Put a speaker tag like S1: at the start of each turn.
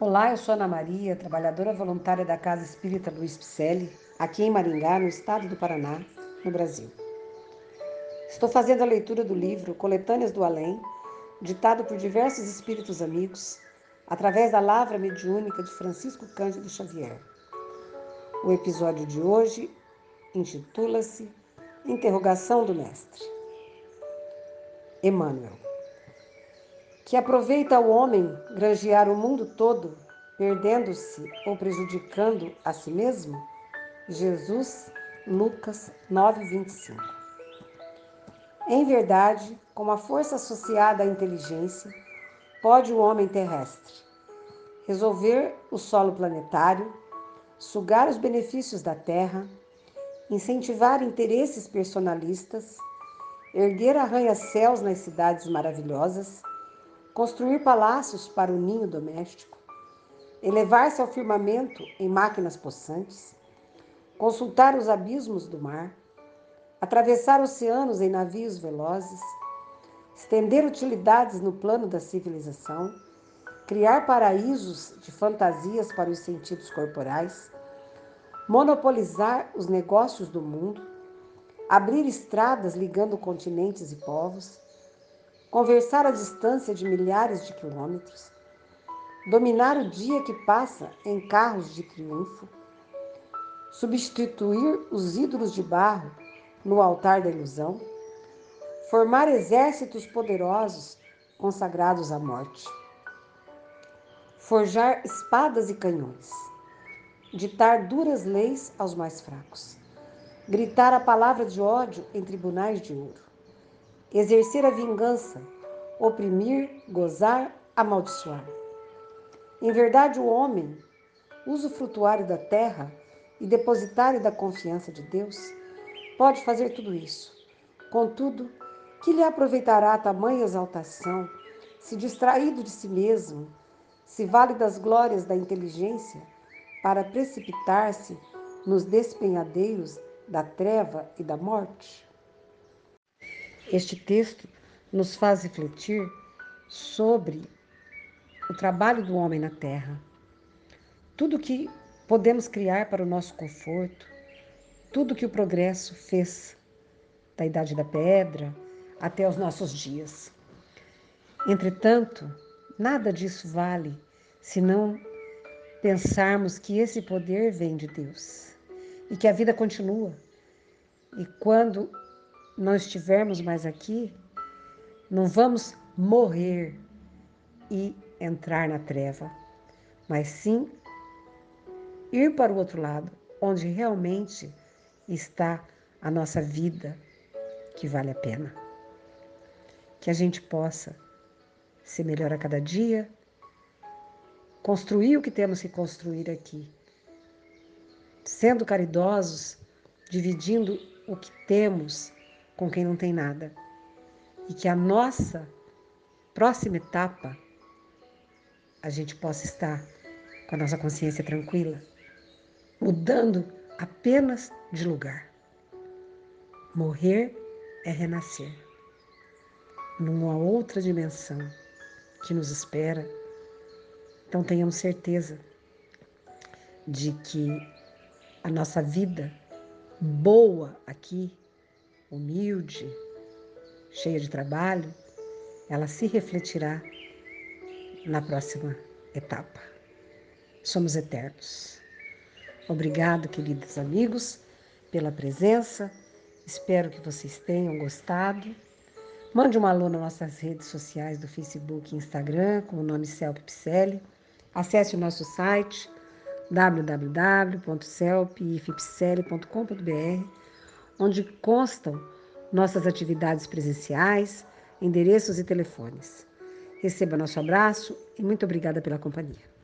S1: Olá, eu sou Ana Maria, trabalhadora voluntária da Casa Espírita Luiz Picelli, aqui em Maringá, no estado do Paraná, no Brasil. Estou fazendo a leitura do livro Coletâneas do Além, ditado por diversos espíritos amigos, através da lavra mediúnica de Francisco Cândido Xavier. O episódio de hoje intitula-se Interrogação do Mestre. Emmanuel que aproveita o homem granjear o mundo todo, perdendo-se ou prejudicando a si mesmo? Jesus, Lucas 9:25. Em verdade, com a força associada à inteligência, pode o homem terrestre resolver o solo planetário, sugar os benefícios da terra, incentivar interesses personalistas, erguer arranha-céus nas cidades maravilhosas, construir palácios para o ninho doméstico, elevar-se ao firmamento em máquinas possantes, consultar os abismos do mar, atravessar oceanos em navios velozes, estender utilidades no plano da civilização, criar paraísos de fantasias para os sentidos corporais, monopolizar os negócios do mundo, abrir estradas ligando continentes e povos, conversar à distância de milhares de quilômetros, dominar o dia que passa em carros de triunfo, substituir os ídolos de barro no altar da ilusão, formar exércitos poderosos consagrados à morte, forjar espadas e canhões, ditar duras leis aos mais fracos, gritar a palavra de ódio em tribunais de ouro exercer a vingança, oprimir, gozar, amaldiçoar. Em verdade, o homem, usufrutuário da terra e depositário da confiança de Deus, pode fazer tudo isso. Contudo, que lhe aproveitará tamanha exaltação, se distraído de si mesmo, se vale das glórias da inteligência para precipitar-se nos despenhadeiros da treva e da morte? Este texto nos faz refletir sobre o trabalho do homem na terra. Tudo que podemos criar para o nosso conforto, tudo que o progresso fez, da idade da pedra até os nossos dias. Entretanto, nada disso vale se não pensarmos que esse poder vem de Deus e que a vida continua. E quando não estivermos mais aqui, não vamos morrer e entrar na treva, mas sim ir para o outro lado, onde realmente está a nossa vida que vale a pena. Que a gente possa ser melhor a cada dia, construir o que temos que construir aqui, sendo caridosos, dividindo o que temos com quem não tem nada. E que a nossa próxima etapa a gente possa estar com a nossa consciência tranquila, mudando apenas de lugar. Morrer é renascer numa outra dimensão que nos espera. Então tenhamos certeza de que a nossa vida boa aqui humilde, cheia de trabalho, ela se refletirá na próxima etapa. Somos eternos. Obrigado, queridos amigos, pela presença. Espero que vocês tenham gostado. Mande um alô nas nossas redes sociais do Facebook e Instagram, com o nome Celp Picelli. Acesse o nosso site www.celpifpicelli.com.br onde constam nossas atividades presenciais, endereços e telefones. Receba nosso abraço e muito obrigada pela companhia.